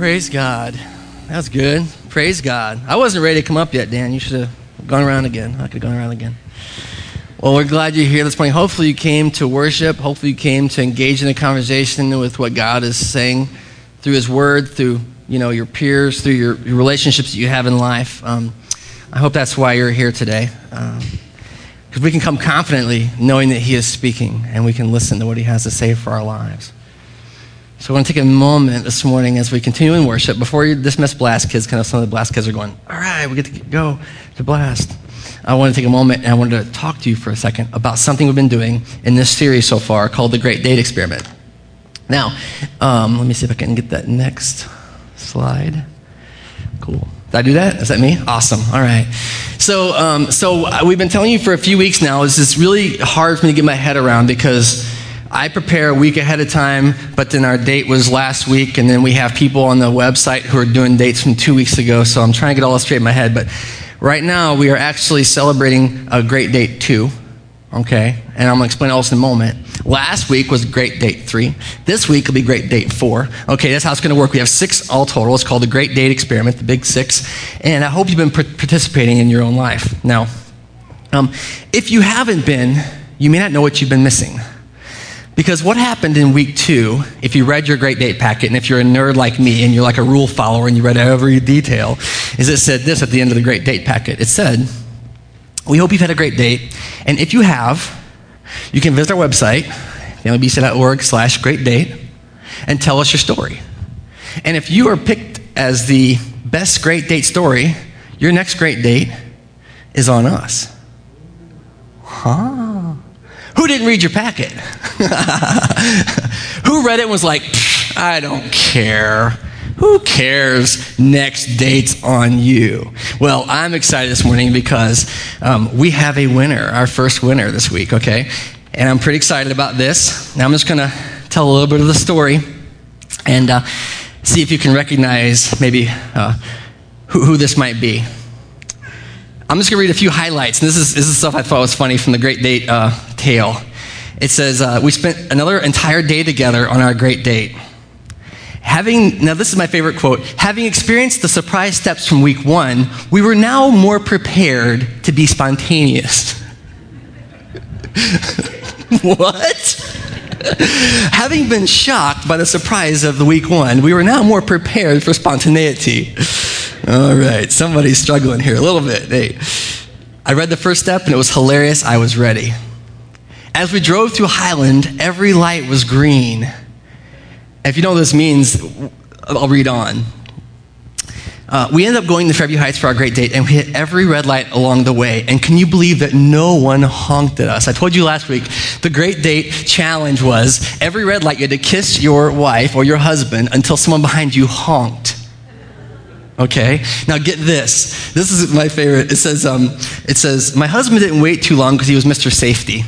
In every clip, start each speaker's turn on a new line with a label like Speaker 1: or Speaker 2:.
Speaker 1: Praise God. That's good. Praise God. I wasn't ready to come up yet, Dan. You should have gone around again. I could have gone around again. Well, we're glad you're here this morning. Hopefully, you came to worship. Hopefully, you came to engage in a conversation with what God is saying through His Word, through you know your peers, through your, your relationships that you have in life. Um, I hope that's why you're here today, because um, we can come confidently knowing that He is speaking, and we can listen to what He has to say for our lives. So I want to take a moment this morning as we continue in worship. Before you dismiss Blast Kids, kind of some of the Blast Kids are going, all right, we get to go to Blast. I want to take a moment and I wanted to talk to you for a second about something we've been doing in this series so far called the Great Date Experiment. Now, um, let me see if I can get that next slide. Cool. Did I do that? Is that me? Awesome. All right. So, um, so we've been telling you for a few weeks now. This is really hard for me to get my head around because I prepare a week ahead of time, but then our date was last week, and then we have people on the website who are doing dates from two weeks ago, so I'm trying to get all this straight in my head. But right now, we are actually celebrating a great date two, okay? And I'm gonna explain all this in a moment. Last week was great date three. This week will be great date four. Okay, that's how it's gonna work. We have six all total. It's called the Great Date Experiment, the Big Six. And I hope you've been participating in your own life. Now, um, if you haven't been, you may not know what you've been missing. Because what happened in week two, if you read your great date packet, and if you're a nerd like me and you're like a rule follower and you read every detail, is it said this at the end of the great date packet. It said, We hope you've had a great date, and if you have, you can visit our website, familybc.org slash great date, and tell us your story. And if you are picked as the best great date story, your next great date is on us. Huh? Who didn't read your packet? Who read it and was like, I don't care. Who cares? Next date's on you. Well, I'm excited this morning because um, we have a winner, our first winner this week, okay? And I'm pretty excited about this. Now I'm just going to tell a little bit of the story and uh, see if you can recognize maybe uh, who, who this might be. I'm just going to read a few highlights. And this is, this is stuff I thought was funny from the Great Date uh, tale. It says, uh, We spent another entire day together on our great date. Having, now this is my favorite quote, having experienced the surprise steps from week one, we were now more prepared to be spontaneous. what? having been shocked by the surprise of the week one, we were now more prepared for spontaneity. All right, somebody's struggling here a little bit. Hey, I read the first step and it was hilarious. I was ready. As we drove through Highland, every light was green. If you know what this means, I'll read on. Uh, we ended up going to Fairview Heights for our great date, and we hit every red light along the way. And can you believe that no one honked at us? I told you last week the great date challenge was every red light you had to kiss your wife or your husband until someone behind you honked. Okay? Now get this. This is my favorite. It says, um, it says, my husband didn't wait too long because he was Mr. Safety.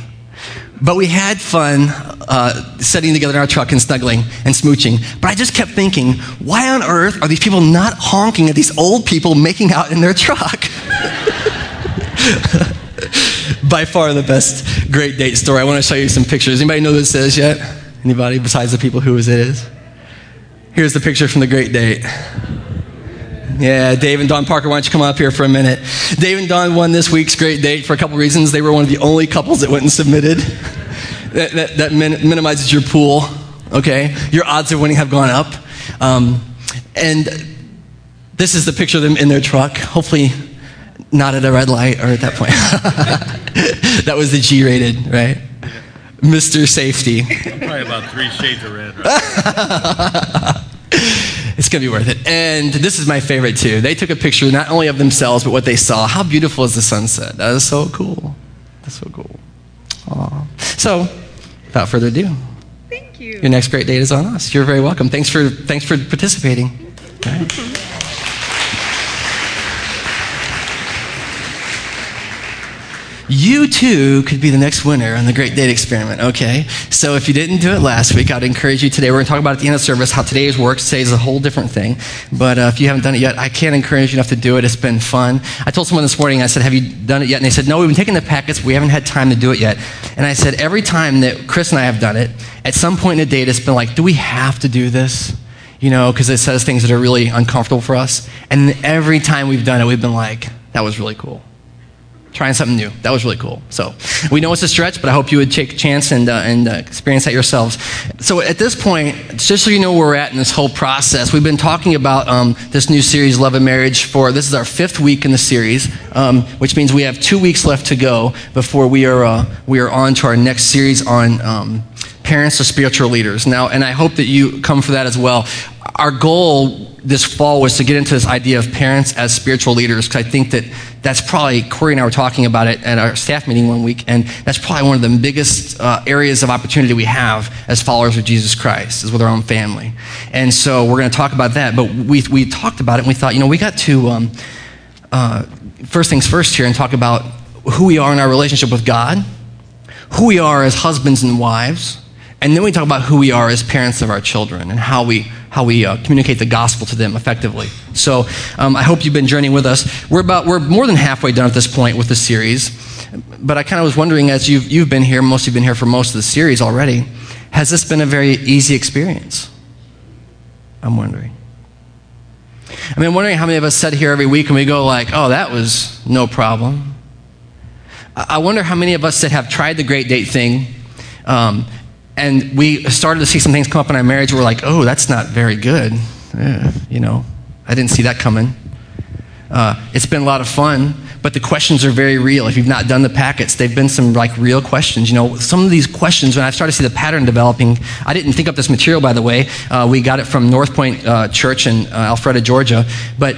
Speaker 1: But we had fun uh, sitting together in our truck and snuggling and smooching. But I just kept thinking, why on earth are these people not honking at these old people making out in their truck? By far the best great date story. I want to show you some pictures. Anybody know who this is yet? Anybody besides the people who it is? Here's the picture from the great date. Yeah, Dave and Dawn Parker, why don't you come up here for a minute? Dave and Dawn won this week's great date for a couple reasons. They were one of the only couples that went and submitted. that, that, that min- minimizes your pool, okay? Your odds of winning have gone up. Um, and this is the picture of them in their truck. Hopefully, not at a red light or at that point. that was the G rated, right? Mr. Safety.
Speaker 2: I'm probably about three shades of red. Right?
Speaker 1: it's going to be worth it. And this is my favorite too. They took a picture not only of themselves, but what they saw. How beautiful is the sunset? That is so cool. That's so cool. Aww. So, without further ado,
Speaker 3: thank you.
Speaker 1: Your next great date is on us. You're very welcome. Thanks for thanks for participating. you too could be the next winner on the Great Date Experiment, okay? So if you didn't do it last week, I'd encourage you today. We're going to talk about at the end of service how today's works. Is a whole different thing. But uh, if you haven't done it yet, I can't encourage you enough to do it. It's been fun. I told someone this morning, I said, Have you done it yet? And they said, No, we've been taking the packets. We haven't had time to do it yet. And I said, Every time that Chris and I have done it, at some point in the date, it's been like, Do we have to do this? you know, because it says things that are really uncomfortable for us. And every time we've done it, we've been like, that was really cool. Trying something new. That was really cool. So we know it's a stretch, but I hope you would take a chance and, uh, and uh, experience that yourselves. So at this point, just so you know where we're at in this whole process, we've been talking about um, this new series, Love and Marriage, for this is our fifth week in the series, um, which means we have two weeks left to go before we are, uh, we are on to our next series on um, parents or spiritual leaders. Now, and I hope that you come for that as well. Our goal this fall was to get into this idea of parents as spiritual leaders because I think that that's probably, Corey and I were talking about it at our staff meeting one week, and that's probably one of the biggest uh, areas of opportunity we have as followers of Jesus Christ, is with our own family. And so we're going to talk about that. But we, we talked about it and we thought, you know, we got to, um, uh, first things first here, and talk about who we are in our relationship with God, who we are as husbands and wives, and then we talk about who we are as parents of our children and how we how we uh, communicate the gospel to them effectively. So um, I hope you've been journeying with us. We're about we're more than halfway done at this point with the series, but I kind of was wondering as you've you've been here, most of you've been here for most of the series already. Has this been a very easy experience? I'm wondering. I mean, I'm wondering how many of us sit here every week and we go like, "Oh, that was no problem." I wonder how many of us that have tried the great date thing um, and we started to see some things come up in our marriage. We're like, oh, that's not very good. You know, I didn't see that coming. Uh, it's been a lot of fun, but the questions are very real. If you've not done the packets, they've been some like real questions. You know, some of these questions, when I started to see the pattern developing, I didn't think up this material, by the way. Uh, we got it from North Point uh, Church in uh, Alpharetta, Georgia. But,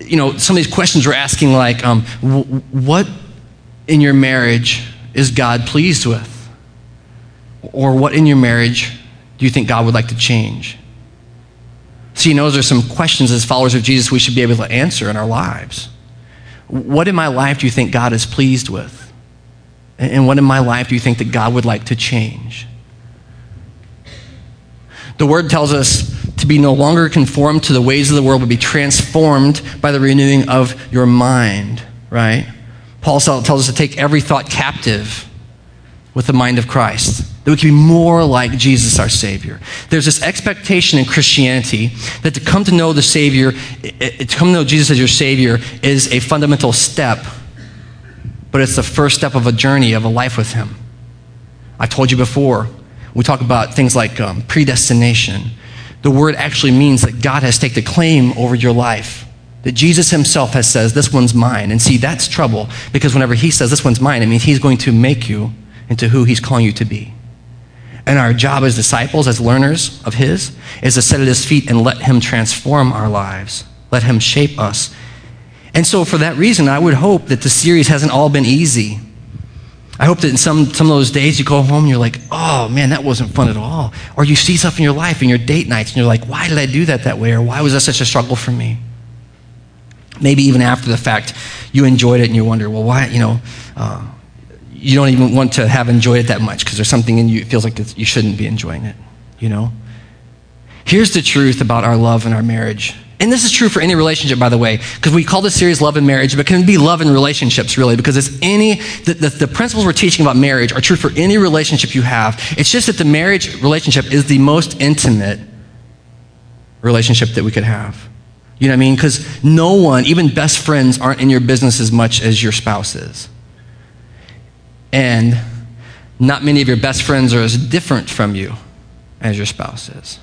Speaker 1: you know, some of these questions were asking, like, um, w- what in your marriage is God pleased with? Or what in your marriage do you think God would like to change? See, those are some questions as followers of Jesus we should be able to answer in our lives. What in my life do you think God is pleased with? And what in my life do you think that God would like to change? The word tells us to be no longer conformed to the ways of the world, but be transformed by the renewing of your mind, right? Paul tells us to take every thought captive with the mind of Christ that we can be more like Jesus, our Savior. There's this expectation in Christianity that to come to know the Savior, to come to know Jesus as your Savior, is a fundamental step, but it's the first step of a journey of a life with Him. I told you before, we talk about things like um, predestination. The word actually means that God has taken claim over your life. That Jesus himself has says, this one's mine. And see, that's trouble because whenever he says this one's mine, it means he's going to make you into who he's calling you to be. And our job as disciples, as learners of His, is to sit at His feet and let Him transform our lives, let Him shape us. And so, for that reason, I would hope that the series hasn't all been easy. I hope that in some, some of those days you go home and you're like, oh man, that wasn't fun at all. Or you see stuff in your life, in your date nights, and you're like, why did I do that that way? Or why was that such a struggle for me? Maybe even after the fact, you enjoyed it and you wonder, well, why, you know, uh, you don't even want to have enjoyed it that much because there's something in you that feels like you shouldn't be enjoying it, you know? Here's the truth about our love and our marriage. And this is true for any relationship, by the way, because we call this series Love and Marriage, but it can be love and relationships, really, because it's any, the, the, the, principles we're teaching about marriage are true for any relationship you have. It's just that the marriage relationship is the most intimate relationship that we could have. You know what I mean? Because no one, even best friends, aren't in your business as much as your spouse is. And not many of your best friends are as different from you as your spouse is.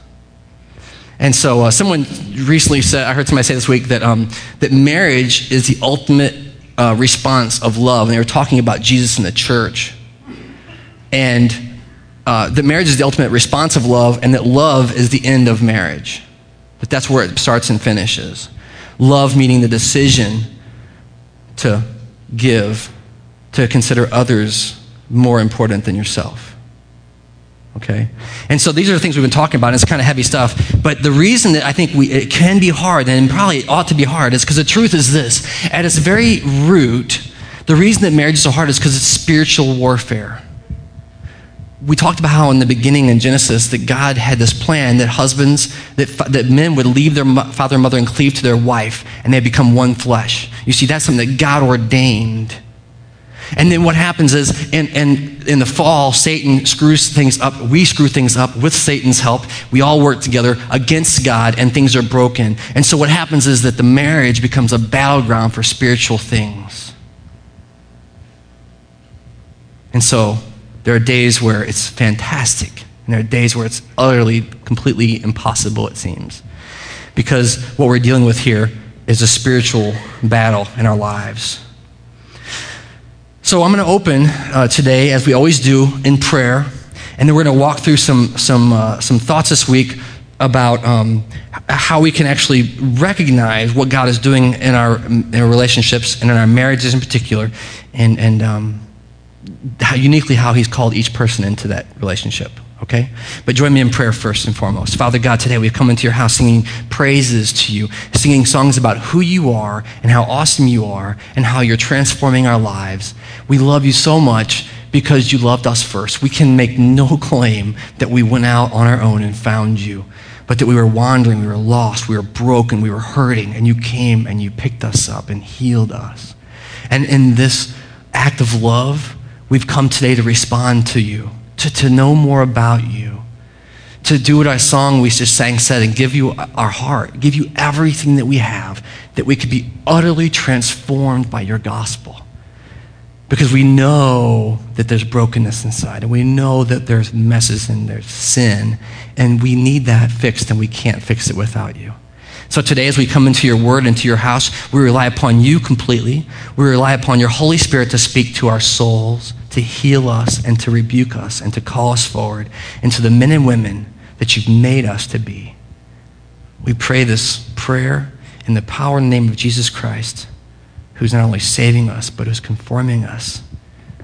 Speaker 1: And so, uh, someone recently said, I heard somebody say this week that, um, that marriage is the ultimate uh, response of love. And they were talking about Jesus and the church. And uh, that marriage is the ultimate response of love, and that love is the end of marriage. But that's where it starts and finishes. Love meaning the decision to give to consider others more important than yourself. Okay? And so these are the things we've been talking about, and it's kind of heavy stuff. But the reason that I think we, it can be hard, and probably it ought to be hard, is because the truth is this. At its very root, the reason that marriage is so hard is because it's spiritual warfare. We talked about how in the beginning in Genesis that God had this plan that husbands, that, that men would leave their father and mother and cleave to their wife, and they become one flesh. You see, that's something that God ordained and then what happens is, and, and in the fall, Satan screws things up. We screw things up with Satan's help. We all work together against God, and things are broken. And so, what happens is that the marriage becomes a battleground for spiritual things. And so, there are days where it's fantastic, and there are days where it's utterly, completely impossible, it seems. Because what we're dealing with here is a spiritual battle in our lives. So I'm going to open uh, today, as we always do, in prayer, and then we're going to walk through some some uh, some thoughts this week about um, how we can actually recognize what God is doing in our, in our relationships and in our marriages in particular, and and um, how uniquely how He's called each person into that relationship okay? But join me in prayer first and foremost. Father God, today we've come into your house singing praises to you, singing songs about who you are and how awesome you are and how you're transforming our lives. We love you so much because you loved us first. We can make no claim that we went out on our own and found you, but that we were wandering, we were lost, we were broken, we were hurting, and you came and you picked us up and healed us. And in this act of love, we've come today to respond to you to, to know more about you, to do what our song we just sang said and give you our heart, give you everything that we have, that we could be utterly transformed by your gospel. Because we know that there's brokenness inside, and we know that there's messes and there's sin, and we need that fixed, and we can't fix it without you. So today, as we come into your word, into your house, we rely upon you completely. We rely upon your Holy Spirit to speak to our souls, to heal us, and to rebuke us, and to call us forward into the men and women that you've made us to be. We pray this prayer in the power and name of Jesus Christ, who's not only saving us, but who's conforming us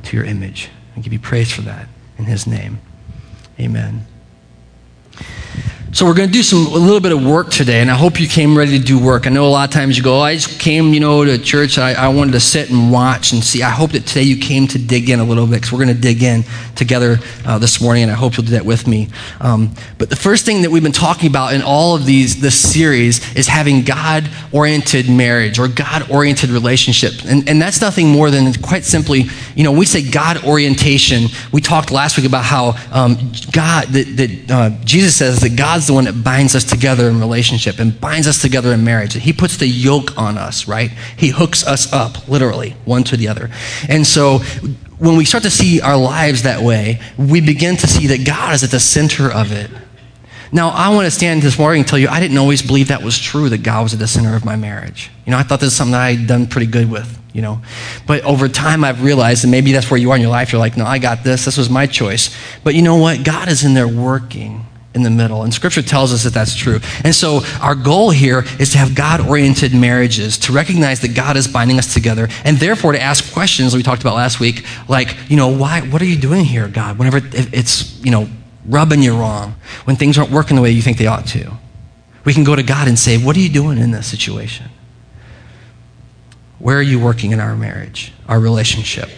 Speaker 1: to your image. I give you praise for that in his name. Amen. So we're going to do some a little bit of work today, and I hope you came ready to do work. I know a lot of times you go, oh, I just came, you know, to church. I, I wanted to sit and watch and see. I hope that today you came to dig in a little bit because we're going to dig in together uh, this morning, and I hope you'll do that with me. Um, but the first thing that we've been talking about in all of these this series is having God-oriented marriage or God-oriented relationship, and, and that's nothing more than quite simply, you know, we say God orientation. We talked last week about how um, God that, that uh, Jesus says that God's God's the one that binds us together in relationship and binds us together in marriage. He puts the yoke on us, right? He hooks us up, literally, one to the other. And so when we start to see our lives that way, we begin to see that God is at the center of it. Now, I want to stand this morning and tell you I didn't always believe that was true, that God was at the center of my marriage. You know, I thought this was something that I'd done pretty good with, you know. But over time, I've realized, and maybe that's where you are in your life, you're like, no, I got this. This was my choice. But you know what? God is in there working in the middle. And scripture tells us that that's true. And so our goal here is to have God oriented marriages, to recognize that God is binding us together, and therefore to ask questions we talked about last week, like, you know, why, what are you doing here, God? Whenever it's, you know, rubbing you wrong, when things aren't working the way you think they ought to. We can go to God and say, what are you doing in this situation? Where are you working in our marriage, our relationship?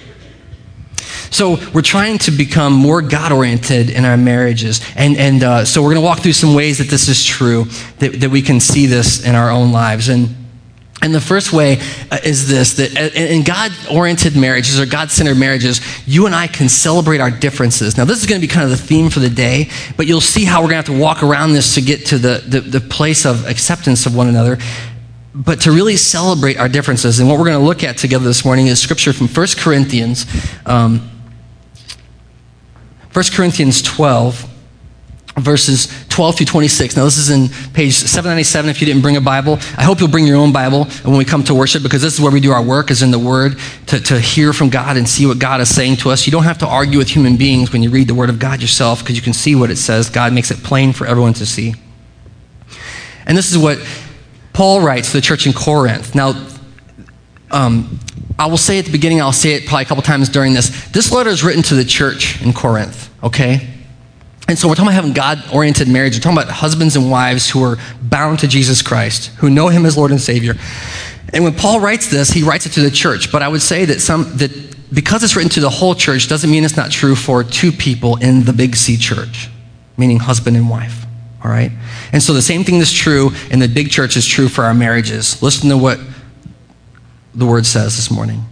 Speaker 1: So we're trying to become more God oriented in our marriages. And, and uh, so we're going to walk through some ways that this is true, that, that we can see this in our own lives. And and the first way uh, is this that uh, in God oriented marriages or God centered marriages, you and I can celebrate our differences. Now, this is going to be kind of the theme for the day, but you'll see how we're going to have to walk around this to get to the, the, the place of acceptance of one another but to really celebrate our differences. And what we're going to look at together this morning is scripture from 1 Corinthians um, 1 Corinthians 12, verses 12 through 26. Now, this is in page 797 if you didn't bring a Bible. I hope you'll bring your own Bible when we come to worship because this is where we do our work, is in the Word, to, to hear from God and see what God is saying to us. You don't have to argue with human beings when you read the Word of God yourself because you can see what it says. God makes it plain for everyone to see. And this is what Paul writes to the church in Corinth. Now, um, I will say at the beginning, I'll say it probably a couple times during this. This letter is written to the church in Corinth, okay? And so we're talking about having God oriented marriage. We're talking about husbands and wives who are bound to Jesus Christ, who know Him as Lord and Savior. And when Paul writes this, he writes it to the church. But I would say that, some, that because it's written to the whole church doesn't mean it's not true for two people in the big C church, meaning husband and wife. All right? And so the same thing that's true in the big church is true for our marriages. Listen to what the word says this morning.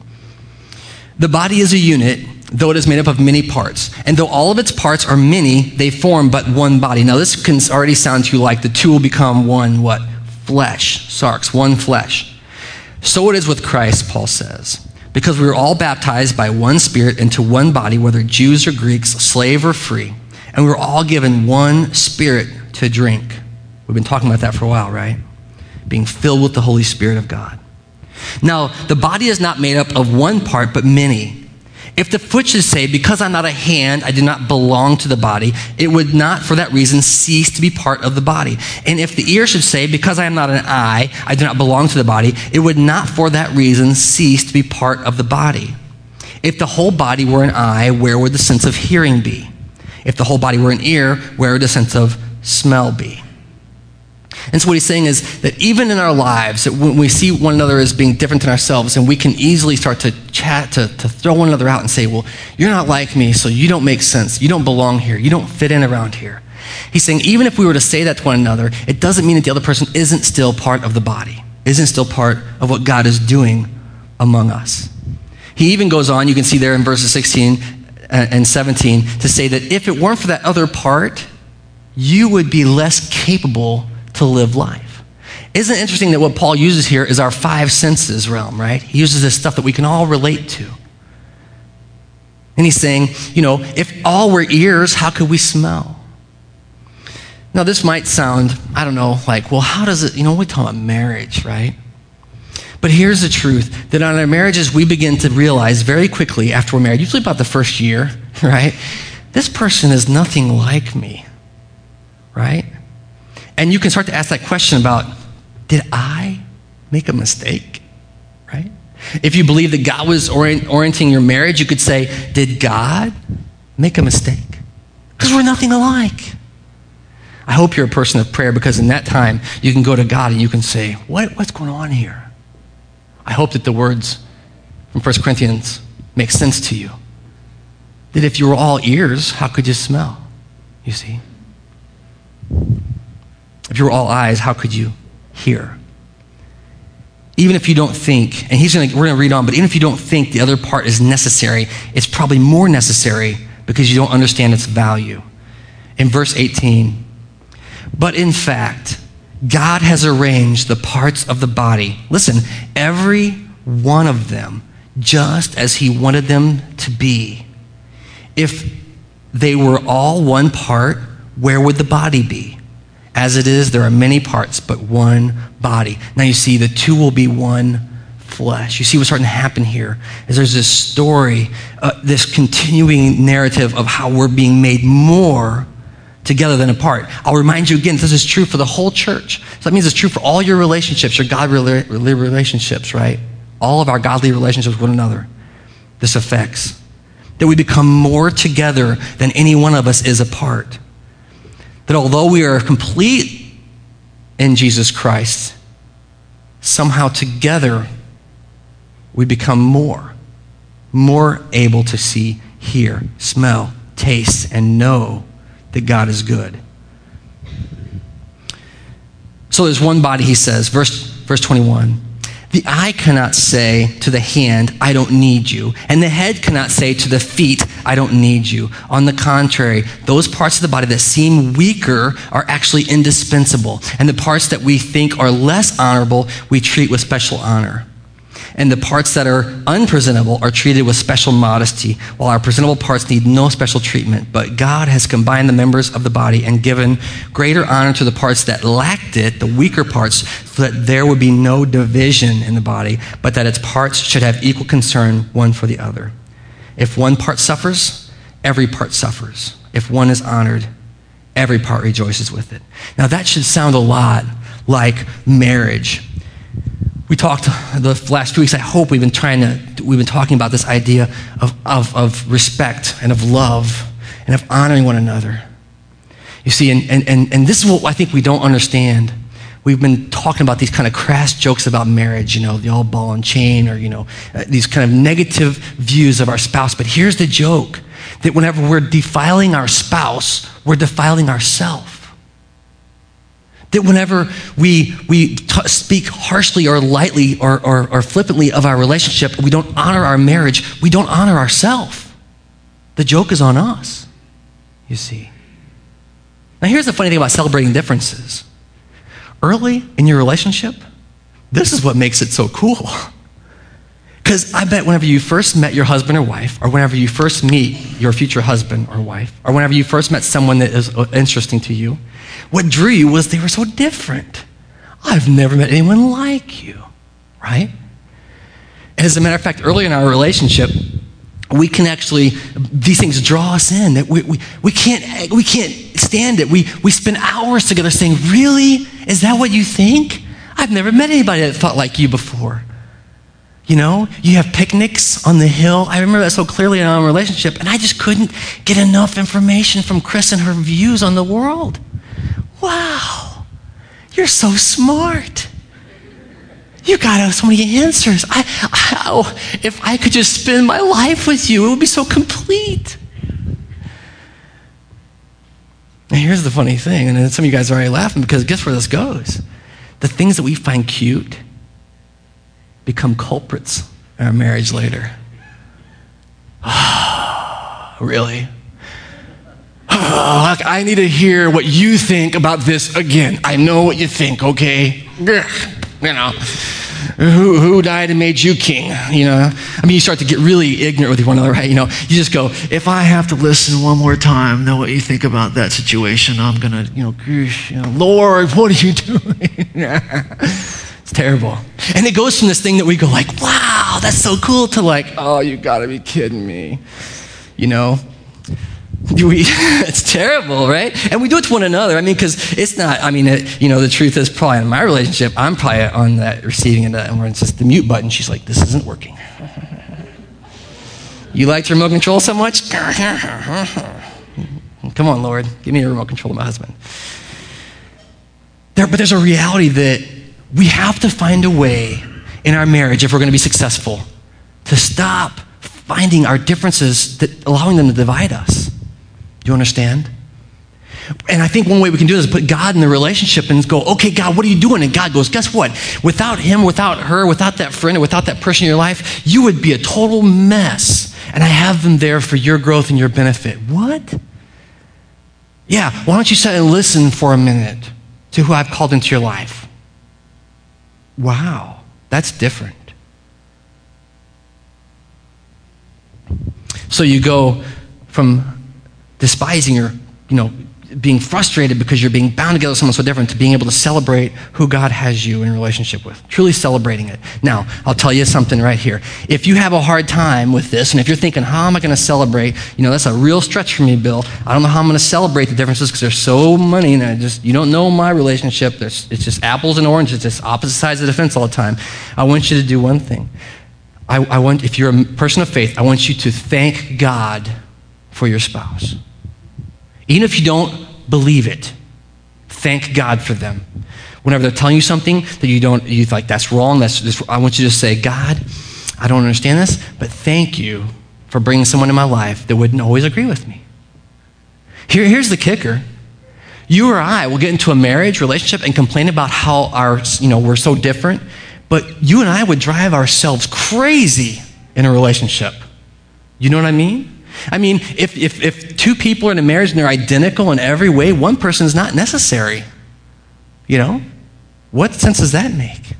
Speaker 1: The body is a unit, though it is made up of many parts. And though all of its parts are many, they form but one body. Now, this can already sound to you like the two will become one, what? Flesh. Sarx, one flesh. So it is with Christ, Paul says. Because we were all baptized by one Spirit into one body, whether Jews or Greeks, slave or free. And we were all given one Spirit to drink. We've been talking about that for a while, right? Being filled with the Holy Spirit of God. Now, the body is not made up of one part, but many. If the foot should say, Because I'm not a hand, I do not belong to the body, it would not, for that reason, cease to be part of the body. And if the ear should say, Because I am not an eye, I do not belong to the body, it would not, for that reason, cease to be part of the body. If the whole body were an eye, where would the sense of hearing be? If the whole body were an ear, where would the sense of smell be? And so what he's saying is that even in our lives, when we see one another as being different than ourselves, and we can easily start to chat, to, to throw one another out and say, well, you're not like me, so you don't make sense. You don't belong here. You don't fit in around here. He's saying even if we were to say that to one another, it doesn't mean that the other person isn't still part of the body, isn't still part of what God is doing among us. He even goes on, you can see there in verses 16 uh, and 17, to say that if it weren't for that other part, you would be less capable to live life. Isn't it interesting that what Paul uses here is our five senses realm, right? He uses this stuff that we can all relate to. And he's saying, you know, if all were ears, how could we smell? Now, this might sound, I don't know, like, well, how does it, you know, we talk about marriage, right? But here's the truth that on our marriages, we begin to realize very quickly after we're married, usually about the first year, right? This person is nothing like me, right? And you can start to ask that question about did I make a mistake? Right? If you believe that God was orient, orienting your marriage, you could say, Did God make a mistake? Because we're nothing alike. I hope you're a person of prayer because in that time you can go to God and you can say, what, What's going on here? I hope that the words from 1 Corinthians make sense to you. That if you were all ears, how could you smell? You see? If you were all eyes, how could you hear? Even if you don't think, and he's gonna, we're going to read on, but even if you don't think the other part is necessary, it's probably more necessary because you don't understand its value. In verse 18, but in fact, God has arranged the parts of the body, listen, every one of them, just as He wanted them to be. If they were all one part, where would the body be? As it is, there are many parts, but one body. Now you see, the two will be one flesh. You see what's starting to happen here is there's this story, uh, this continuing narrative of how we're being made more together than apart. I'll remind you again, this is true for the whole church. So that means it's true for all your relationships, your God relationships, right? All of our godly relationships with one another. This affects that we become more together than any one of us is apart. That although we are complete in Jesus Christ, somehow together we become more, more able to see, hear, smell, taste, and know that God is good. So there's one body, he says, verse, verse 21. The eye cannot say to the hand, I don't need you. And the head cannot say to the feet, I don't need you. On the contrary, those parts of the body that seem weaker are actually indispensable. And the parts that we think are less honorable, we treat with special honor and the parts that are unpresentable are treated with special modesty, while our presentable parts need no special treatment. But God has combined the members of the body and given greater honor to the parts that lacked it, the weaker parts, so that there would be no division in the body, but that its parts should have equal concern one for the other. If one part suffers, every part suffers. If one is honored, every part rejoices with it. Now, that should sound a lot like marriage we talked the last few weeks, I hope we've been trying to, we've been talking about this idea of, of, of respect and of love and of honoring one another. You see, and, and, and, and this is what I think we don't understand. We've been talking about these kind of crass jokes about marriage, you know, the all ball and chain, or, you know, uh, these kind of negative views of our spouse. But here's the joke that whenever we're defiling our spouse, we're defiling ourselves. That whenever we, we t- speak harshly or lightly or, or, or flippantly of our relationship, we don't honor our marriage, we don't honor ourselves. The joke is on us, you see. Now, here's the funny thing about celebrating differences. Early in your relationship, this is what makes it so cool. Because I bet whenever you first met your husband or wife, or whenever you first meet your future husband or wife, or whenever you first met someone that is uh, interesting to you, what drew you was they were so different. I've never met anyone like you, right? As a matter of fact, early in our relationship, we can actually, these things draw us in. That we, we, we, can't, we can't stand it. We, we spend hours together saying, Really? Is that what you think? I've never met anybody that thought like you before. You know, you have picnics on the hill. I remember that so clearly in our relationship, and I just couldn't get enough information from Chris and her views on the world. Wow, you're so smart. You got so many answers. I, I, oh, if I could just spend my life with you, it would be so complete. And here's the funny thing, and some of you guys are already laughing because guess where this goes? The things that we find cute become culprits in our marriage later. really? I need to hear what you think about this again. I know what you think, okay? you know, who, who died and made you king? You know, I mean, you start to get really ignorant with one another, right? You know, you just go, if I have to listen one more time, know what you think about that situation, I'm to, you know, you know, Lord, what are you doing? it's terrible. And it goes from this thing that we go like, wow, that's so cool to like, oh, you got to be kidding me. You know, we, it's terrible, right? And we do it to one another. I mean, because it's not, I mean, it, you know, the truth is probably in my relationship, I'm probably on that receiving end, and where it's just the mute button. She's like, this isn't working. you like the remote control so much? Come on, Lord, give me a remote control of my husband. There, but there's a reality that we have to find a way in our marriage if we're going to be successful to stop finding our differences that allowing them to divide us. Do you understand? And I think one way we can do this is put God in the relationship and go, okay, God, what are you doing? And God goes, guess what? Without him, without her, without that friend, without that person in your life, you would be a total mess. And I have them there for your growth and your benefit. What? Yeah, why don't you sit and listen for a minute to who I've called into your life? Wow, that's different. So you go from despising or, you know, being frustrated because you're being bound together with someone so different to being able to celebrate who God has you in relationship with. Truly celebrating it. Now, I'll tell you something right here. If you have a hard time with this, and if you're thinking, how am I going to celebrate? You know, that's a real stretch for me, Bill. I don't know how I'm going to celebrate the differences because there's so many, and I just, you don't know my relationship. There's, it's just apples and oranges, it's just opposite sides of the fence all the time. I want you to do one thing. I, I want, if you're a person of faith, I want you to thank God for your spouse. Even if you don't believe it, thank God for them. Whenever they're telling you something that you don't, you like, that's wrong, that's, this, I want you to say, God, I don't understand this, but thank you for bringing someone in my life that wouldn't always agree with me. Here, here's the kicker. You or I will get into a marriage relationship and complain about how our, you know, we're so different, but you and I would drive ourselves crazy in a relationship. You know what I mean? I mean, if, if, if two people are in a marriage and they're identical in every way, one person is not necessary. You know? What sense does that make?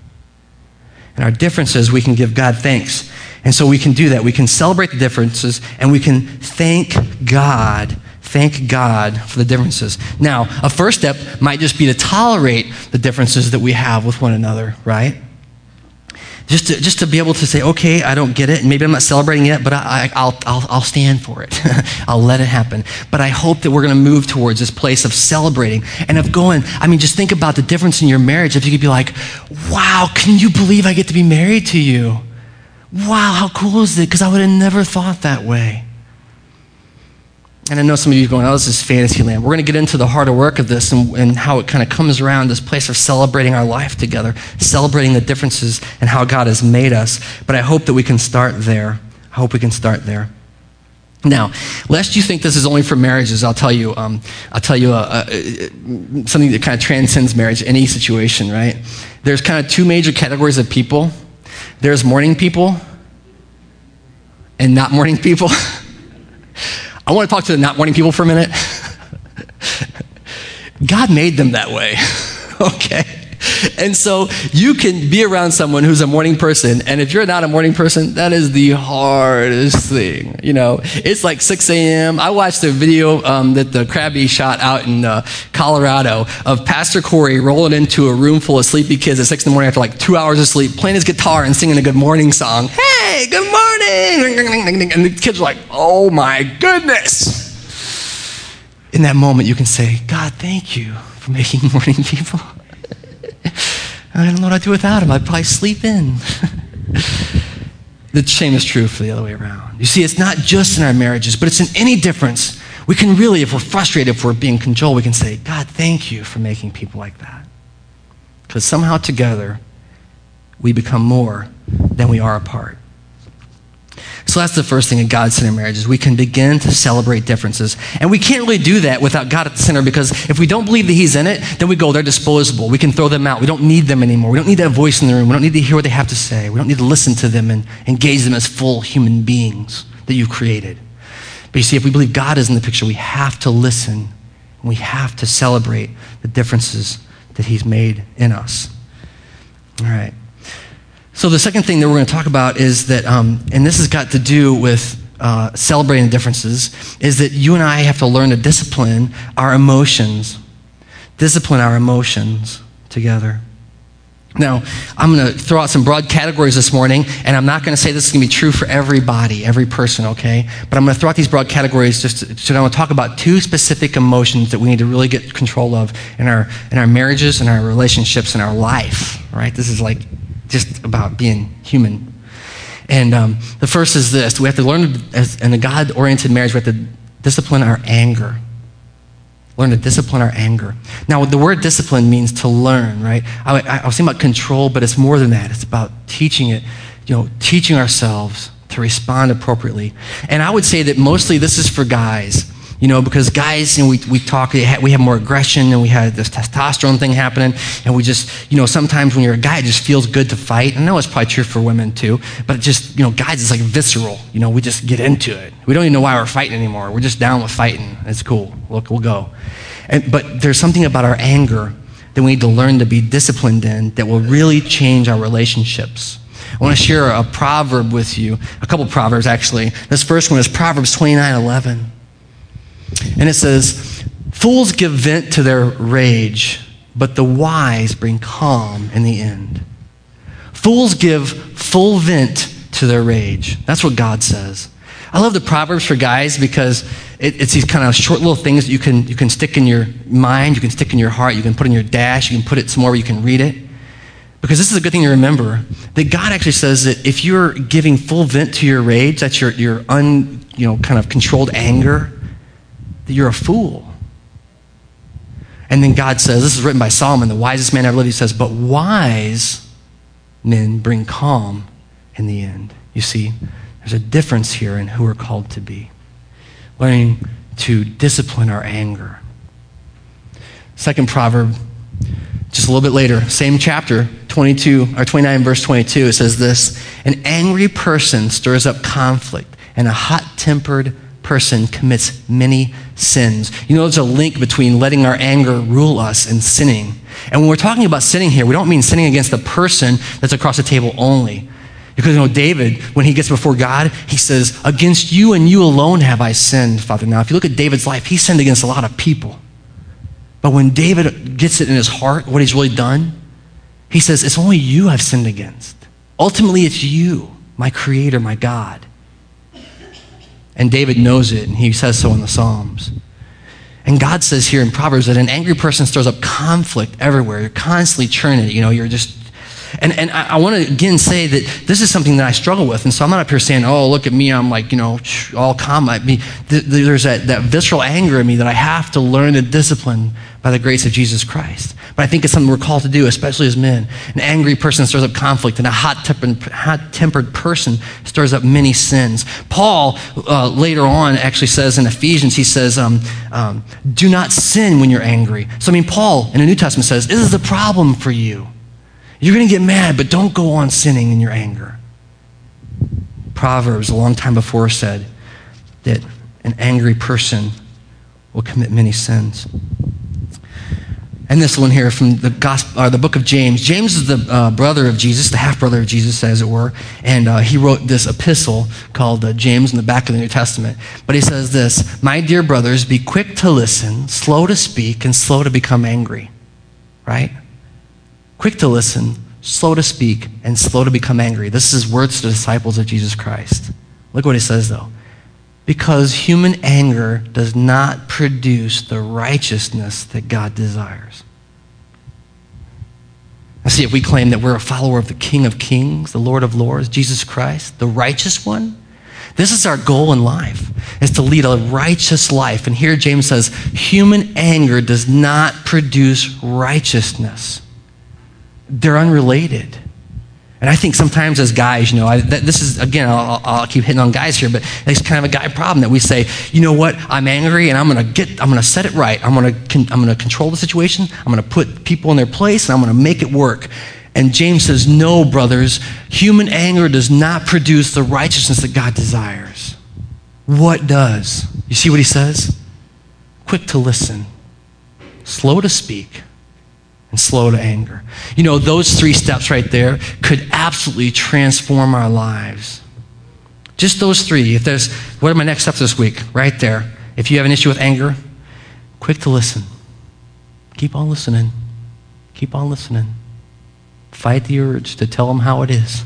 Speaker 1: And our differences, we can give God thanks. And so we can do that. We can celebrate the differences and we can thank God. Thank God for the differences. Now, a first step might just be to tolerate the differences that we have with one another, right? Just to, just to be able to say, okay, I don't get it, and maybe I'm not celebrating yet, but I, will I'll, I'll stand for it. I'll let it happen. But I hope that we're going to move towards this place of celebrating and of going, I mean, just think about the difference in your marriage. If you could be like, wow, can you believe I get to be married to you? Wow, how cool is it? Because I would have never thought that way. And I know some of you are going, oh, this is fantasy land. We're going to get into the harder work of this and, and how it kind of comes around this place of celebrating our life together, celebrating the differences and how God has made us. But I hope that we can start there. I hope we can start there. Now, lest you think this is only for marriages, I'll tell you, um, I'll tell you a, a, something that kind of transcends marriage, any situation, right? There's kind of two major categories of people. There's morning people and not morning people. I want to talk to the not morning people for a minute. God made them that way, okay? And so you can be around someone who's a morning person, and if you're not a morning person, that is the hardest thing. You know, it's like 6 a.m. I watched a video um, that the Krabby shot out in uh, Colorado of Pastor Corey rolling into a room full of sleepy kids at 6 in the morning after like two hours of sleep, playing his guitar and singing a good morning song. Hey, good morning! And the kids are like, oh my goodness. In that moment, you can say, God, thank you for making morning people. I don't know what I'd do without him. I'd probably sleep in. the same is true for the other way around. You see, it's not just in our marriages, but it's in any difference. We can really, if we're frustrated, if we're being controlled, we can say, God, thank you for making people like that. Because somehow together, we become more than we are apart. So that's the first thing in God centered marriages. We can begin to celebrate differences. And we can't really do that without God at the center because if we don't believe that He's in it, then we go, they're disposable. We can throw them out. We don't need them anymore. We don't need that voice in the room. We don't need to hear what they have to say. We don't need to listen to them and engage them as full human beings that you've created. But you see, if we believe God is in the picture, we have to listen and we have to celebrate the differences that He's made in us. All right. So, the second thing that we're going to talk about is that, um, and this has got to do with uh, celebrating differences, is that you and I have to learn to discipline our emotions. Discipline our emotions together. Now, I'm going to throw out some broad categories this morning, and I'm not going to say this is going to be true for everybody, every person, okay? But I'm going to throw out these broad categories just to, so I want to talk about two specific emotions that we need to really get control of in our, in our marriages, in our relationships, in our life, right? This is like just about being human. And um, the first is this we have to learn, as, in a God oriented marriage, we have to discipline our anger. Learn to discipline our anger. Now, the word discipline means to learn, right? I, I, I was thinking about control, but it's more than that. It's about teaching it, you know, teaching ourselves to respond appropriately. And I would say that mostly this is for guys you know, because guys, you know, we, we talk, we have more aggression and we have this testosterone thing happening. And we just, you know, sometimes when you're a guy, it just feels good to fight. I know it's probably true for women too, but it just, you know, guys, it's like visceral. You know, we just get into it. We don't even know why we're fighting anymore. We're just down with fighting. It's cool. Look, we'll go. And, but there's something about our anger that we need to learn to be disciplined in that will really change our relationships. I want to share a proverb with you, a couple proverbs actually. This first one is Proverbs 29 11. And it says, Fools give vent to their rage, but the wise bring calm in the end. Fools give full vent to their rage. That's what God says. I love the Proverbs for guys because it, it's these kind of short little things that you can, you can stick in your mind, you can stick in your heart, you can put in your dash, you can put it somewhere where you can read it. Because this is a good thing to remember that God actually says that if you're giving full vent to your rage, that's your, your un, you know, kind of controlled anger, that you're a fool. And then God says, this is written by Solomon, the wisest man ever lived. He says, but wise men bring calm in the end. You see, there's a difference here in who we're called to be. Learning to discipline our anger. Second proverb, just a little bit later, same chapter, 22 or 29 verse 22, it says this, an angry person stirs up conflict and a hot-tempered person commits many sins. You know, there's a link between letting our anger rule us and sinning. And when we're talking about sinning here, we don't mean sinning against the person that's across the table only. Because, you know, David, when he gets before God, he says, Against you and you alone have I sinned, Father. Now, if you look at David's life, he sinned against a lot of people. But when David gets it in his heart, what he's really done, he says, It's only you I've sinned against. Ultimately, it's you, my creator, my God. And David knows it, and he says so in the Psalms. And God says here in Proverbs that an angry person stirs up conflict everywhere. You're constantly churning it. You know, you're just. And, and I, I want to again say that this is something that I struggle with. And so I'm not up here saying, oh, look at me, I'm like, you know, all calm. I mean, there's that, that visceral anger in me that I have to learn to discipline by the grace of Jesus Christ. But I think it's something we're called to do, especially as men. An angry person stirs up conflict, and a hot tempered person stirs up many sins. Paul, uh, later on, actually says in Ephesians, he says, um, um, Do not sin when you're angry. So, I mean, Paul in the New Testament says, This is a problem for you. You're going to get mad, but don't go on sinning in your anger. Proverbs, a long time before, said that an angry person will commit many sins. And this one here from the gospel, or the book of James. James is the uh, brother of Jesus, the half brother of Jesus, as it were. And uh, he wrote this epistle called uh, James in the back of the New Testament. But he says this My dear brothers, be quick to listen, slow to speak, and slow to become angry. Right? Quick to listen, slow to speak, and slow to become angry. This is words to the disciples of Jesus Christ. Look what he says, though because human anger does not produce the righteousness that God desires. I see, if we claim that we're a follower of the King of Kings, the Lord of Lords, Jesus Christ, the righteous one, this is our goal in life, is to lead a righteous life. And here James says, human anger does not produce righteousness. They're unrelated. And I think sometimes as guys, you know, I, this is, again, I'll, I'll, keep hitting on guys here, but it's kind of a guy problem that we say, you know what, I'm angry and I'm going to get, I'm going to set it right. I'm going to, I'm going to control the situation. I'm going to put people in their place and I'm going to make it work. And James says, no, brothers, human anger does not produce the righteousness that God desires. What does? You see what he says? Quick to listen, slow to speak and slow to anger. You know, those three steps right there could absolutely transform our lives. Just those three. If there's, what are my next steps this week? Right there. If you have an issue with anger, quick to listen. Keep on listening. Keep on listening. Fight the urge to tell them how it is.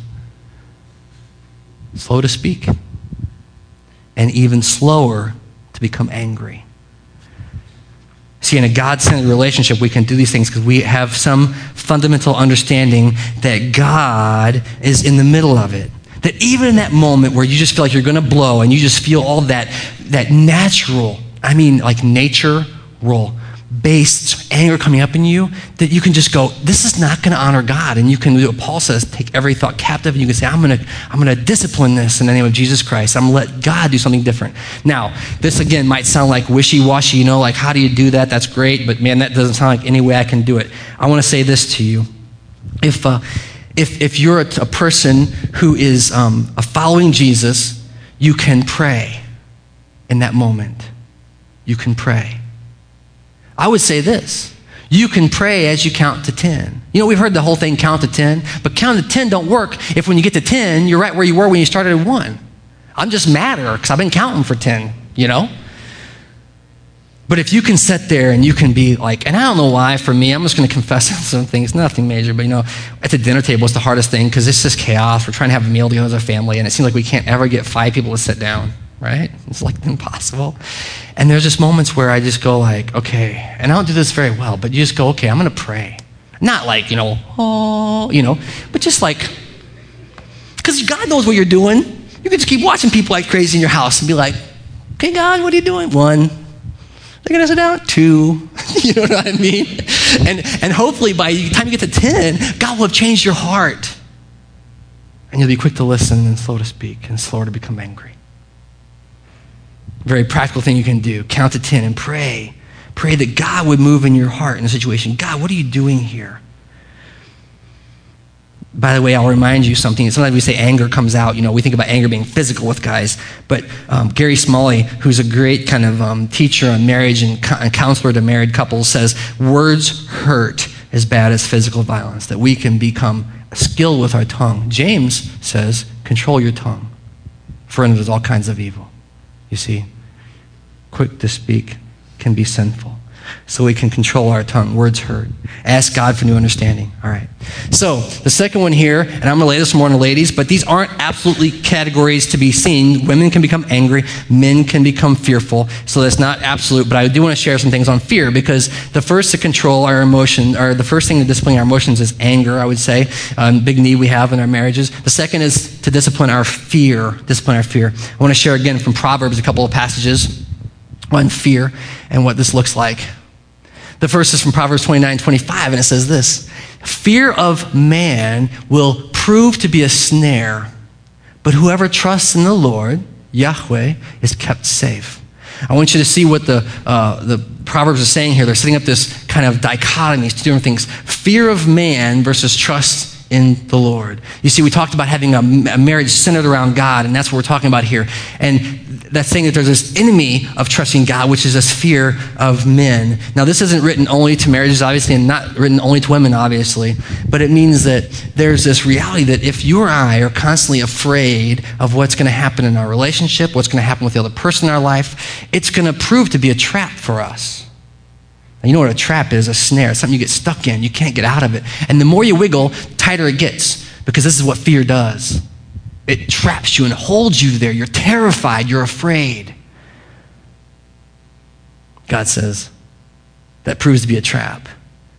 Speaker 1: Slow to speak. And even slower to become angry. See, in a God centered relationship, we can do these things because we have some fundamental understanding that God is in the middle of it. That even in that moment where you just feel like you're going to blow and you just feel all that, that natural, I mean, like nature roll based anger coming up in you that you can just go, this is not going to honor God. And you can do what Paul says, take every thought captive, and you can say, I'm going to I'm to discipline this in the name of Jesus Christ. I'm going to let God do something different. Now, this again might sound like wishy washy, you know, like how do you do that? That's great, but man, that doesn't sound like any way I can do it. I want to say this to you. If, uh, if, if you're a, a person who is um, following Jesus, you can pray in that moment. You can pray. I would say this you can pray as you count to 10. You know, we've heard the whole thing count to 10, but count to 10 don't work if when you get to 10, you're right where you were when you started at 1. I'm just madder because I've been counting for 10, you know? But if you can sit there and you can be like, and I don't know why for me, I'm just going to confess some things, nothing major, but you know, at the dinner table, it's the hardest thing because it's just chaos. We're trying to have a meal together as a family, and it seems like we can't ever get five people to sit down right? It's like impossible. And there's just moments where I just go like, okay, and I don't do this very well, but you just go, okay, I'm to pray. Not like, you know, oh, you know, but just like, because God knows what you're doing. You can just keep watching people like crazy in your house and be like, okay, God, what are you doing? One. They're to sit down. Two. you know what I mean? And, and hopefully by the time you get to 10, God will have changed your heart. And you'll be quick to listen and slow to speak and slower to become angry very practical thing you can do. Count to 10 and pray. Pray that God would move in your heart in a situation. God, what are you doing here? By the way, I'll remind you something. Sometimes we say anger comes out. You know, we think about anger being physical with guys. But um, Gary Smalley, who's a great kind of um, teacher on marriage and, co- counselor to married couples, says words hurt as bad as physical violence, that we can become skilled with our tongue. James says, control your tongue, for it is all kinds of evil. You see? Quick to speak can be sinful. So we can control our tongue. Words hurt. Ask God for new understanding. All right. So the second one here, and I'm going to lay this more on the ladies, but these aren't absolutely categories to be seen. Women can become angry. Men can become fearful. So that's not absolute, but I do want to share some things on fear because the first to control our emotion, or the first thing to discipline our emotions is anger, I would say. Um, big need we have in our marriages. The second is to discipline our fear. Discipline our fear. I want to share again from Proverbs a couple of passages on fear and what this looks like. The first is from Proverbs 29 25, and it says this Fear of man will prove to be a snare, but whoever trusts in the Lord, Yahweh, is kept safe. I want you to see what the, uh, the Proverbs are saying here. They're setting up this kind of dichotomy, two different things fear of man versus trust in the Lord. You see, we talked about having a, a marriage centered around God, and that's what we're talking about here. And that's saying that there's this enemy of trusting God, which is this fear of men. Now, this isn't written only to marriages, obviously, and not written only to women, obviously, but it means that there's this reality that if you or I are constantly afraid of what's going to happen in our relationship, what's going to happen with the other person in our life, it's going to prove to be a trap for us. You know what a trap is a snare, it's something you get stuck in, you can't get out of it. And the more you wiggle, tighter it gets, because this is what fear does. It traps you and holds you there. You're terrified. You're afraid. God says that proves to be a trap.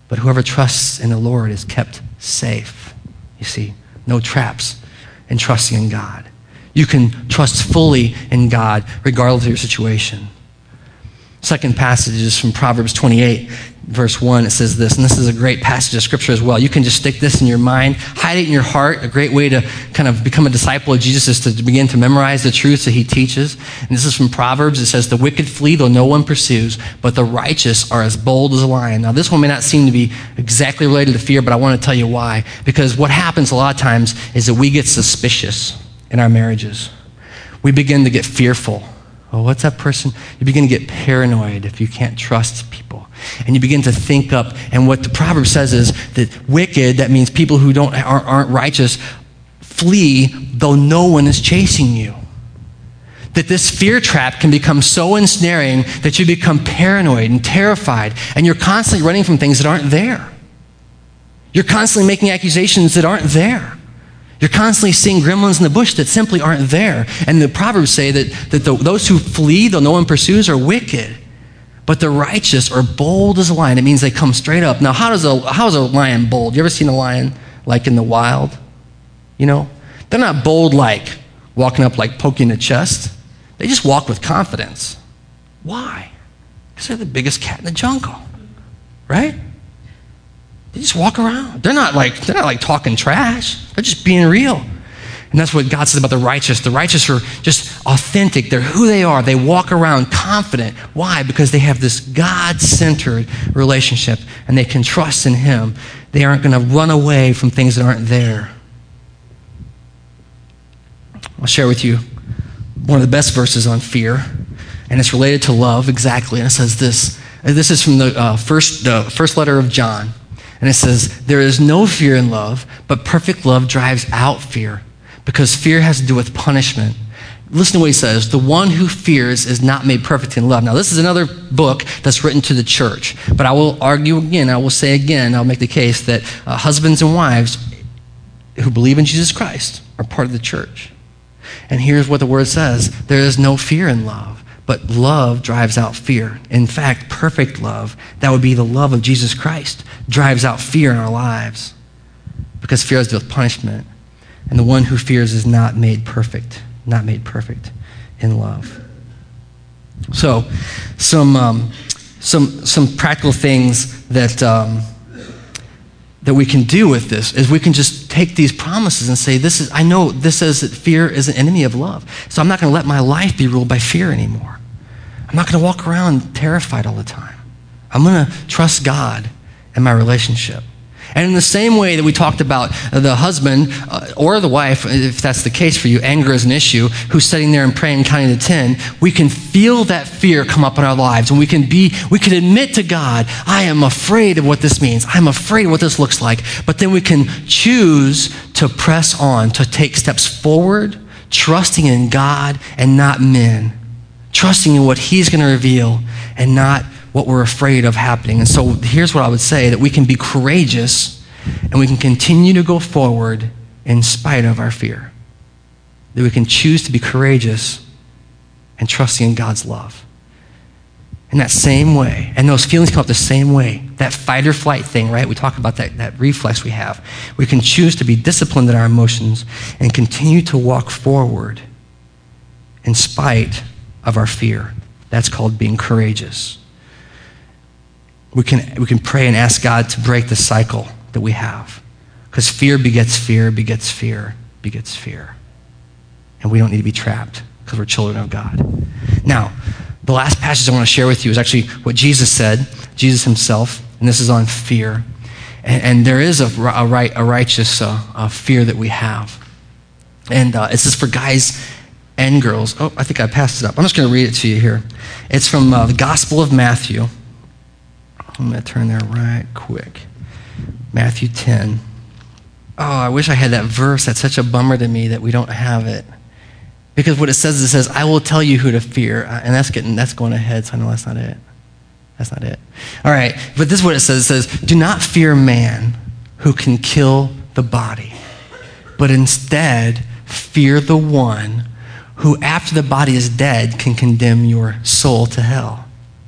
Speaker 1: But whoever trusts in the Lord is kept safe. You see, no traps in trusting in God. You can trust fully in God regardless of your situation. Second passage is from Proverbs 28 verse 1, it says this, and this is a great passage of scripture as well. You can just stick this in your mind, hide it in your heart. A great way to kind of become a disciple of Jesus is to begin to memorize the truths that he teaches. And this is from Proverbs. It says, The wicked flee though no one pursues, but the righteous are as bold as a lion. Now, this one may not seem to be exactly related to fear, but I want to tell you why. Because what happens a lot of times is that we get suspicious in our marriages. We begin to get fearful. Oh, what's that person? You begin to get paranoid if you can't trust people and you begin to think up. And what the proverb says is that wicked, that means people who don't, aren't righteous, flee though no one is chasing you. That this fear trap can become so ensnaring that you become paranoid and terrified, and you're constantly running from things that aren't there. You're constantly making accusations that aren't there. You're constantly seeing gremlins in the bush that simply aren't there. And the Proverbs say that, that the, those who flee, though no one pursues, are wicked. But the righteous are bold as a lion. It means they come straight up. Now, how does a, how is a lion bold? You ever seen a lion like in the wild? You know? They're not bold like walking up like poking the chest. They just walk with confidence. Why? Because they're the biggest cat in the jungle. Right? They just walk around. They're not like they're not like talking trash. They're just being real. And that's what God says about the righteous. The righteous are just authentic. They're who they are. They walk around confident. Why? Because they have this God centered relationship and they can trust in Him. They aren't going to run away from things that aren't there. I'll share with you one of the best verses on fear, and it's related to love exactly. And it says this. This is from the uh, first, the first letter of John. And it says, There is no fear in love, but perfect love drives out fear because fear has to do with punishment. Listen to what he says the one who fears is not made perfect in love. Now, this is another book that's written to the church, but I will argue again, I will say again, I'll make the case that uh, husbands and wives who believe in Jesus Christ are part of the church. And here's what the word says there is no fear in love, but love drives out fear. In fact, perfect love, that would be the love of Jesus Christ, drives out fear in our lives because fear has to do with punishment. And the one who fears is not made perfect, not made perfect in love. So, some, um, some, some practical things that, um, that we can do with this is we can just take these promises and say, this is, I know this says that fear is an enemy of love. So I'm not going to let my life be ruled by fear anymore. I'm not going to walk around terrified all the time. I'm going to trust God in my relationship. And in the same way that we talked about the husband uh, or the wife, if that's the case for you, anger is an issue, who's sitting there and praying counting to 10, we can feel that fear come up in our lives. And we can be, we can admit to God, I am afraid of what this means. I'm afraid of what this looks like. But then we can choose to press on, to take steps forward, trusting in God and not men, trusting in what He's going to reveal and not what we're afraid of happening. And so here's what I would say that we can be courageous and we can continue to go forward in spite of our fear. That we can choose to be courageous and trusting in God's love. In that same way, and those feelings come up the same way, that fight or flight thing, right? We talk about that, that reflex we have. We can choose to be disciplined in our emotions and continue to walk forward in spite of our fear. That's called being courageous we can, we can pray and ask God to break the cycle that we have. Because fear begets fear, begets fear, begets fear. And we don't need to be trapped because we're children of God. Now, the last passage I want to share with you is actually what Jesus said, Jesus himself, and this is on fear. And, and there is a, a, right, a righteous uh, fear that we have. And uh, it's just for guys and girls. Oh, I think I passed it up. I'm just going to read it to you here. It's from uh, the Gospel of Matthew. I'm going to turn there right quick. Matthew 10. Oh, I wish I had that verse. That's such a bummer to me that we don't have it. Because what it says, is it says, I will tell you who to fear. And that's getting that's going ahead, so I know that's not it. That's not it. All right, but this is what it says. It says, Do not fear man who can kill the body, but instead fear the one who, after the body is dead, can condemn your soul to hell.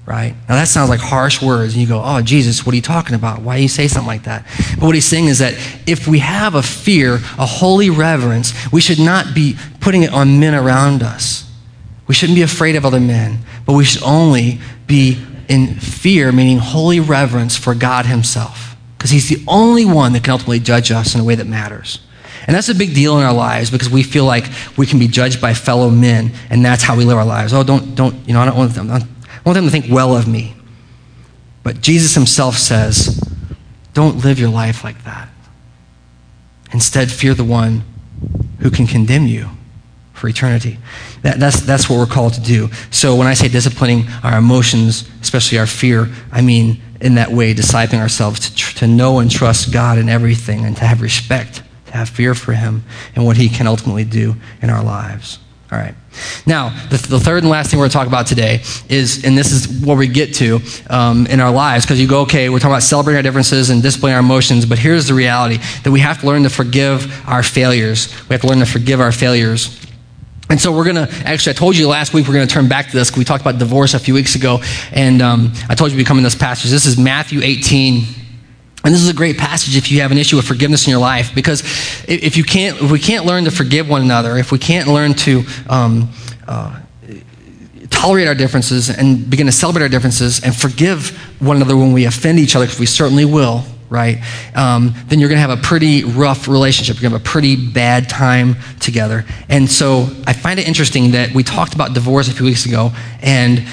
Speaker 1: Right? Now that sounds like harsh words. And you go, oh, Jesus, what are you talking about? Why do you say something like that? But what he's saying is that if we have a fear, a holy reverence, we should not be putting it on men around us. We shouldn't be afraid of other men, but we should only be in fear, meaning holy reverence for God Himself. Because He's the only one that can ultimately judge us in a way that matters. And that's a big deal in our lives because we feel like we can be judged by fellow men, and that's how we live our lives. Oh, don't, don't, you know, I don't want them, I want them to think well of me. But Jesus himself says, don't live your life like that. Instead, fear the one who can condemn you for eternity. That, that's, that's what we're called to do. So when I say disciplining our emotions, especially our fear, I mean in that way, discipling ourselves to, tr- to know and trust God in everything and to have respect to have fear for him and what he can ultimately do in our lives. All right. Now, the, the third and last thing we're going to talk about today is, and this is where we get to um, in our lives, because you go, okay, we're talking about celebrating our differences and displaying our emotions, but here's the reality that we have to learn to forgive our failures. We have to learn to forgive our failures. And so we're going to, actually, I told you last week we're going to turn back to this. We talked about divorce a few weeks ago, and um, I told you in this passage. This is Matthew 18, and this is a great passage if you have an issue with forgiveness in your life, because if you can't, if we can't learn to forgive one another, if we can't learn to um, uh, tolerate our differences and begin to celebrate our differences and forgive one another when we offend each other, because we certainly will, right? Um, then you're going to have a pretty rough relationship. You're going to have a pretty bad time together. And so I find it interesting that we talked about divorce a few weeks ago, and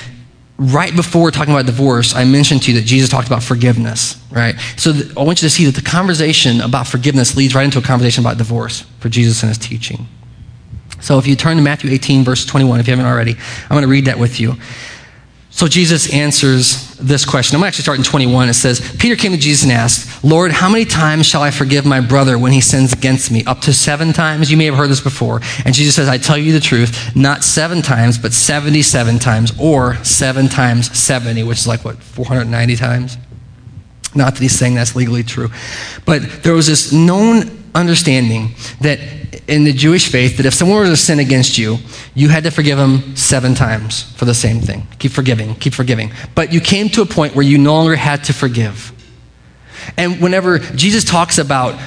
Speaker 1: right before talking about divorce, I mentioned to you that Jesus talked about forgiveness, right? So th- I want you to see that the conversation about forgiveness leads right into a conversation about divorce for Jesus and his teaching. So if you turn to Matthew 18, verse 21, if you haven't already, I'm going to read that with you. So Jesus answers this question. I'm going to actually start in 21. It says, Peter came to Jesus and asked, Lord, how many times shall I forgive my brother when he sins against me? Up to seven times? You may have heard this before. And Jesus says, I tell you the truth, not seven times, but 77 times, or seven times 70, which is like, what, 490 times? Not that he's saying that's legally true. But there was this known understanding that in the Jewish faith that if someone were to sin against you, you had to forgive them seven times for the same thing. Keep forgiving, keep forgiving. But you came to a point where you no longer had to forgive. And whenever Jesus talks about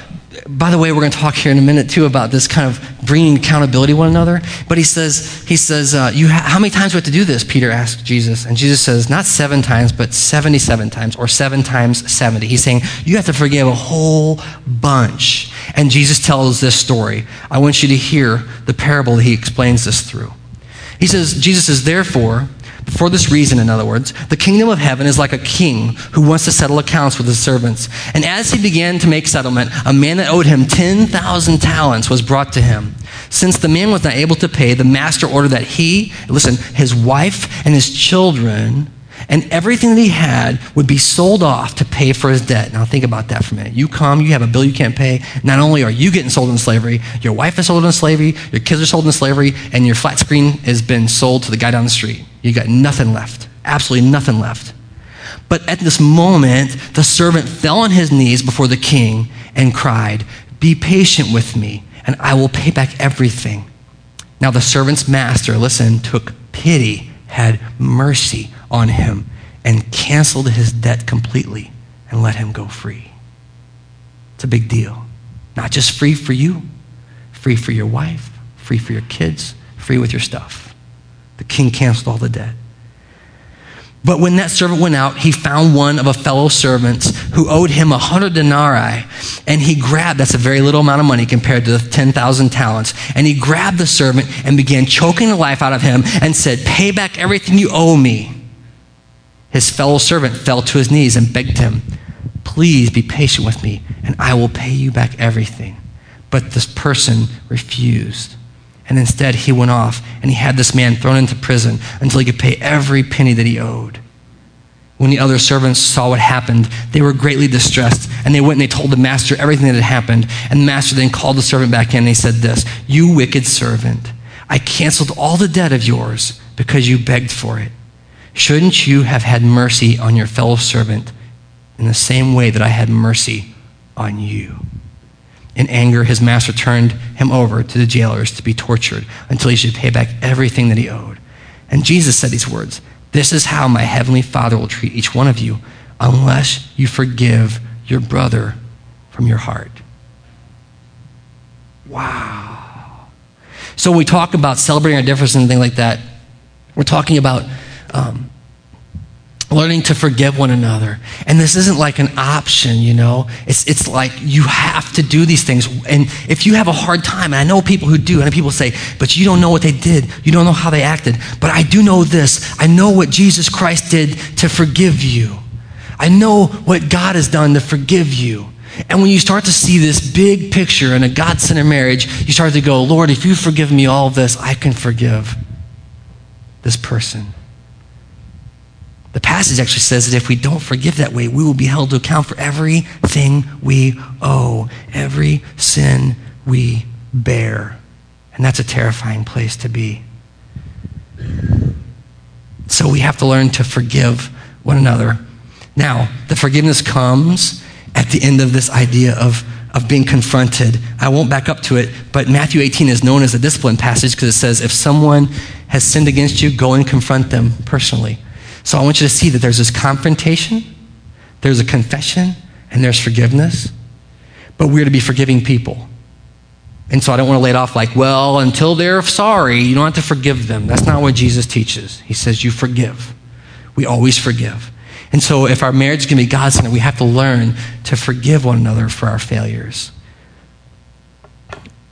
Speaker 1: by the way, we're going to talk here in a minute too about this kind of bringing accountability one another. But he says, he says, uh, you ha- how many times do we have to do this? Peter asked Jesus, and Jesus says, not seven times, but seventy-seven times, or seven times seventy. He's saying you have to forgive a whole bunch. And Jesus tells this story. I want you to hear the parable that he explains this through. He says, Jesus says, therefore. For this reason, in other words, the kingdom of heaven is like a king who wants to settle accounts with his servants. And as he began to make settlement, a man that owed him 10,000 talents was brought to him. Since the man was not able to pay, the master ordered that he, listen, his wife and his children and everything that he had would be sold off to pay for his debt. Now, think about that for a minute. You come, you have a bill you can't pay. Not only are you getting sold into slavery, your wife is sold into slavery, your kids are sold into slavery, and your flat screen has been sold to the guy down the street. You got nothing left. Absolutely nothing left. But at this moment, the servant fell on his knees before the king and cried, Be patient with me, and I will pay back everything. Now, the servant's master, listen, took pity, had mercy on him, and canceled his debt completely and let him go free. It's a big deal. Not just free for you, free for your wife, free for your kids, free with your stuff. The king canceled all the debt. But when that servant went out, he found one of a fellow servants who owed him a hundred denarii. And he grabbed, that's a very little amount of money compared to the 10,000 talents. And he grabbed the servant and began choking the life out of him and said, Pay back everything you owe me. His fellow servant fell to his knees and begged him, Please be patient with me, and I will pay you back everything. But this person refused. And instead, he went off and he had this man thrown into prison until he could pay every penny that he owed. When the other servants saw what happened, they were greatly distressed, and they went and they told the master everything that had happened. And the master then called the servant back in and he said, This, you wicked servant, I canceled all the debt of yours because you begged for it. Shouldn't you have had mercy on your fellow servant in the same way that I had mercy on you? In anger, his master turned him over to the jailers to be tortured until he should pay back everything that he owed. And Jesus said these words This is how my heavenly Father will treat each one of you unless you forgive your brother from your heart. Wow. So we talk about celebrating our differences and things like that, we're talking about um, learning to forgive one another. And this isn't like an option, you know. It's, it's like you have to do these things. And if you have a hard time, and I know people who do, and people say, but you don't know what they did, you don't know how they acted. But I do know this I know what Jesus Christ did to forgive you, I know what God has done to forgive you. And when you start to see this big picture in a God centered marriage, you start to go, Lord, if you forgive me all of this, I can forgive this person. The passage actually says that if we don't forgive that way, we will be held to account for everything we owe, every sin we bear. And that's a terrifying place to be. So we have to learn to forgive one another. Now, the forgiveness comes at the end of this idea of, of being confronted. I won't back up to it, but Matthew 18 is known as a discipline passage because it says if someone has sinned against you, go and confront them personally. So I want you to see that there's this confrontation, there's a confession, and there's forgiveness. But we're to be forgiving people. And so I don't want to lay it off like, well, until they're sorry, you don't have to forgive them. That's not what Jesus teaches. He says you forgive. We always forgive. And so if our marriage is going to be God centered, we have to learn to forgive one another for our failures.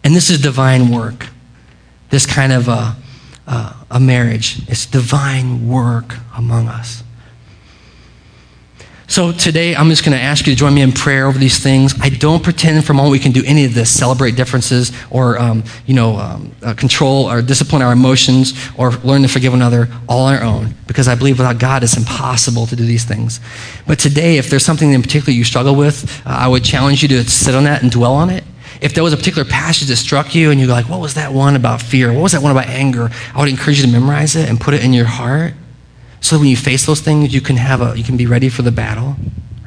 Speaker 1: And this is divine work. This kind of a, a, a marriage. It's divine work among us. So today, I'm just going to ask you to join me in prayer over these things. I don't pretend for a moment we can do any of this, celebrate differences, or um, you know, um, uh, control or discipline our emotions, or learn to forgive another all on our own. Because I believe without God, it's impossible to do these things. But today, if there's something in particular you struggle with, uh, I would challenge you to sit on that and dwell on it. If there was a particular passage that struck you, and you're like, "What was that one about fear? What was that one about anger?" I would encourage you to memorize it and put it in your heart so that when you face those things, you can have a, you can be ready for the battle,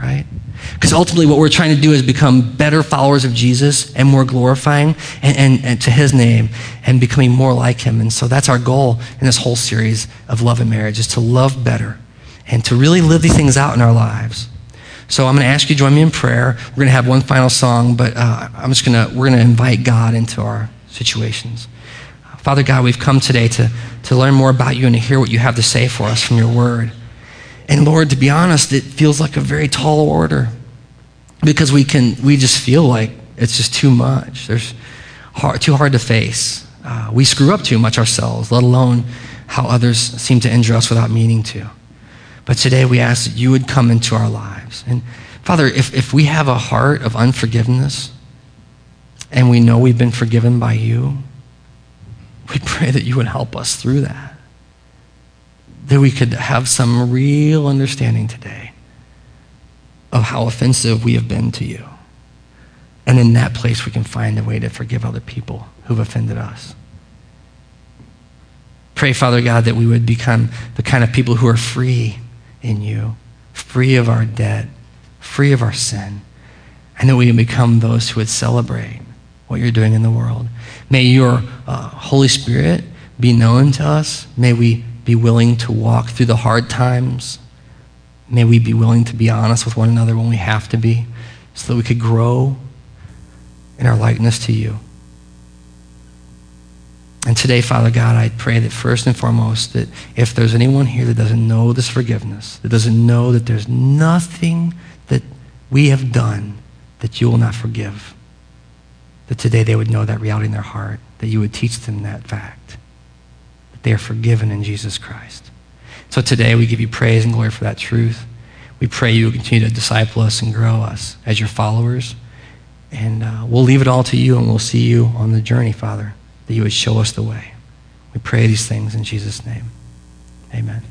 Speaker 1: right? Because ultimately, what we're trying to do is become better followers of Jesus and more glorifying and, and, and, to his name and becoming more like him. And so that's our goal in this whole series of love and marriage is to love better and to really live these things out in our lives. So I'm going to ask you to join me in prayer. We're going to have one final song, but uh, I'm just going to, we're going to invite God into our situations. Father God, we've come today to, to learn more about you and to hear what you have to say for us from your word. And Lord, to be honest, it feels like a very tall order because we can we just feel like it's just too much. There's hard, too hard to face. Uh, we screw up too much ourselves, let alone how others seem to injure us without meaning to. But today we ask that you would come into our lives. And Father, if, if we have a heart of unforgiveness and we know we've been forgiven by you, we pray that you would help us through that. That we could have some real understanding today of how offensive we have been to you. And in that place, we can find a way to forgive other people who've offended us. Pray, Father God, that we would become the kind of people who are free in you, free of our debt, free of our sin, and that we can become those who would celebrate what you're doing in the world. May your uh, Holy Spirit be known to us. May we be willing to walk through the hard times. May we be willing to be honest with one another when we have to be, so that we could grow in our likeness to you. And today, Father God, I pray that first and foremost, that if there's anyone here that doesn't know this forgiveness, that doesn't know that there's nothing that we have done that you will not forgive, that today they would know that reality in their heart, that you would teach them that fact, that they are forgiven in Jesus Christ. So today we give you praise and glory for that truth. We pray you will continue to disciple us and grow us as your followers. And uh, we'll leave it all to you and we'll see you on the journey, Father, that you would show us the way. We pray these things in Jesus' name. Amen.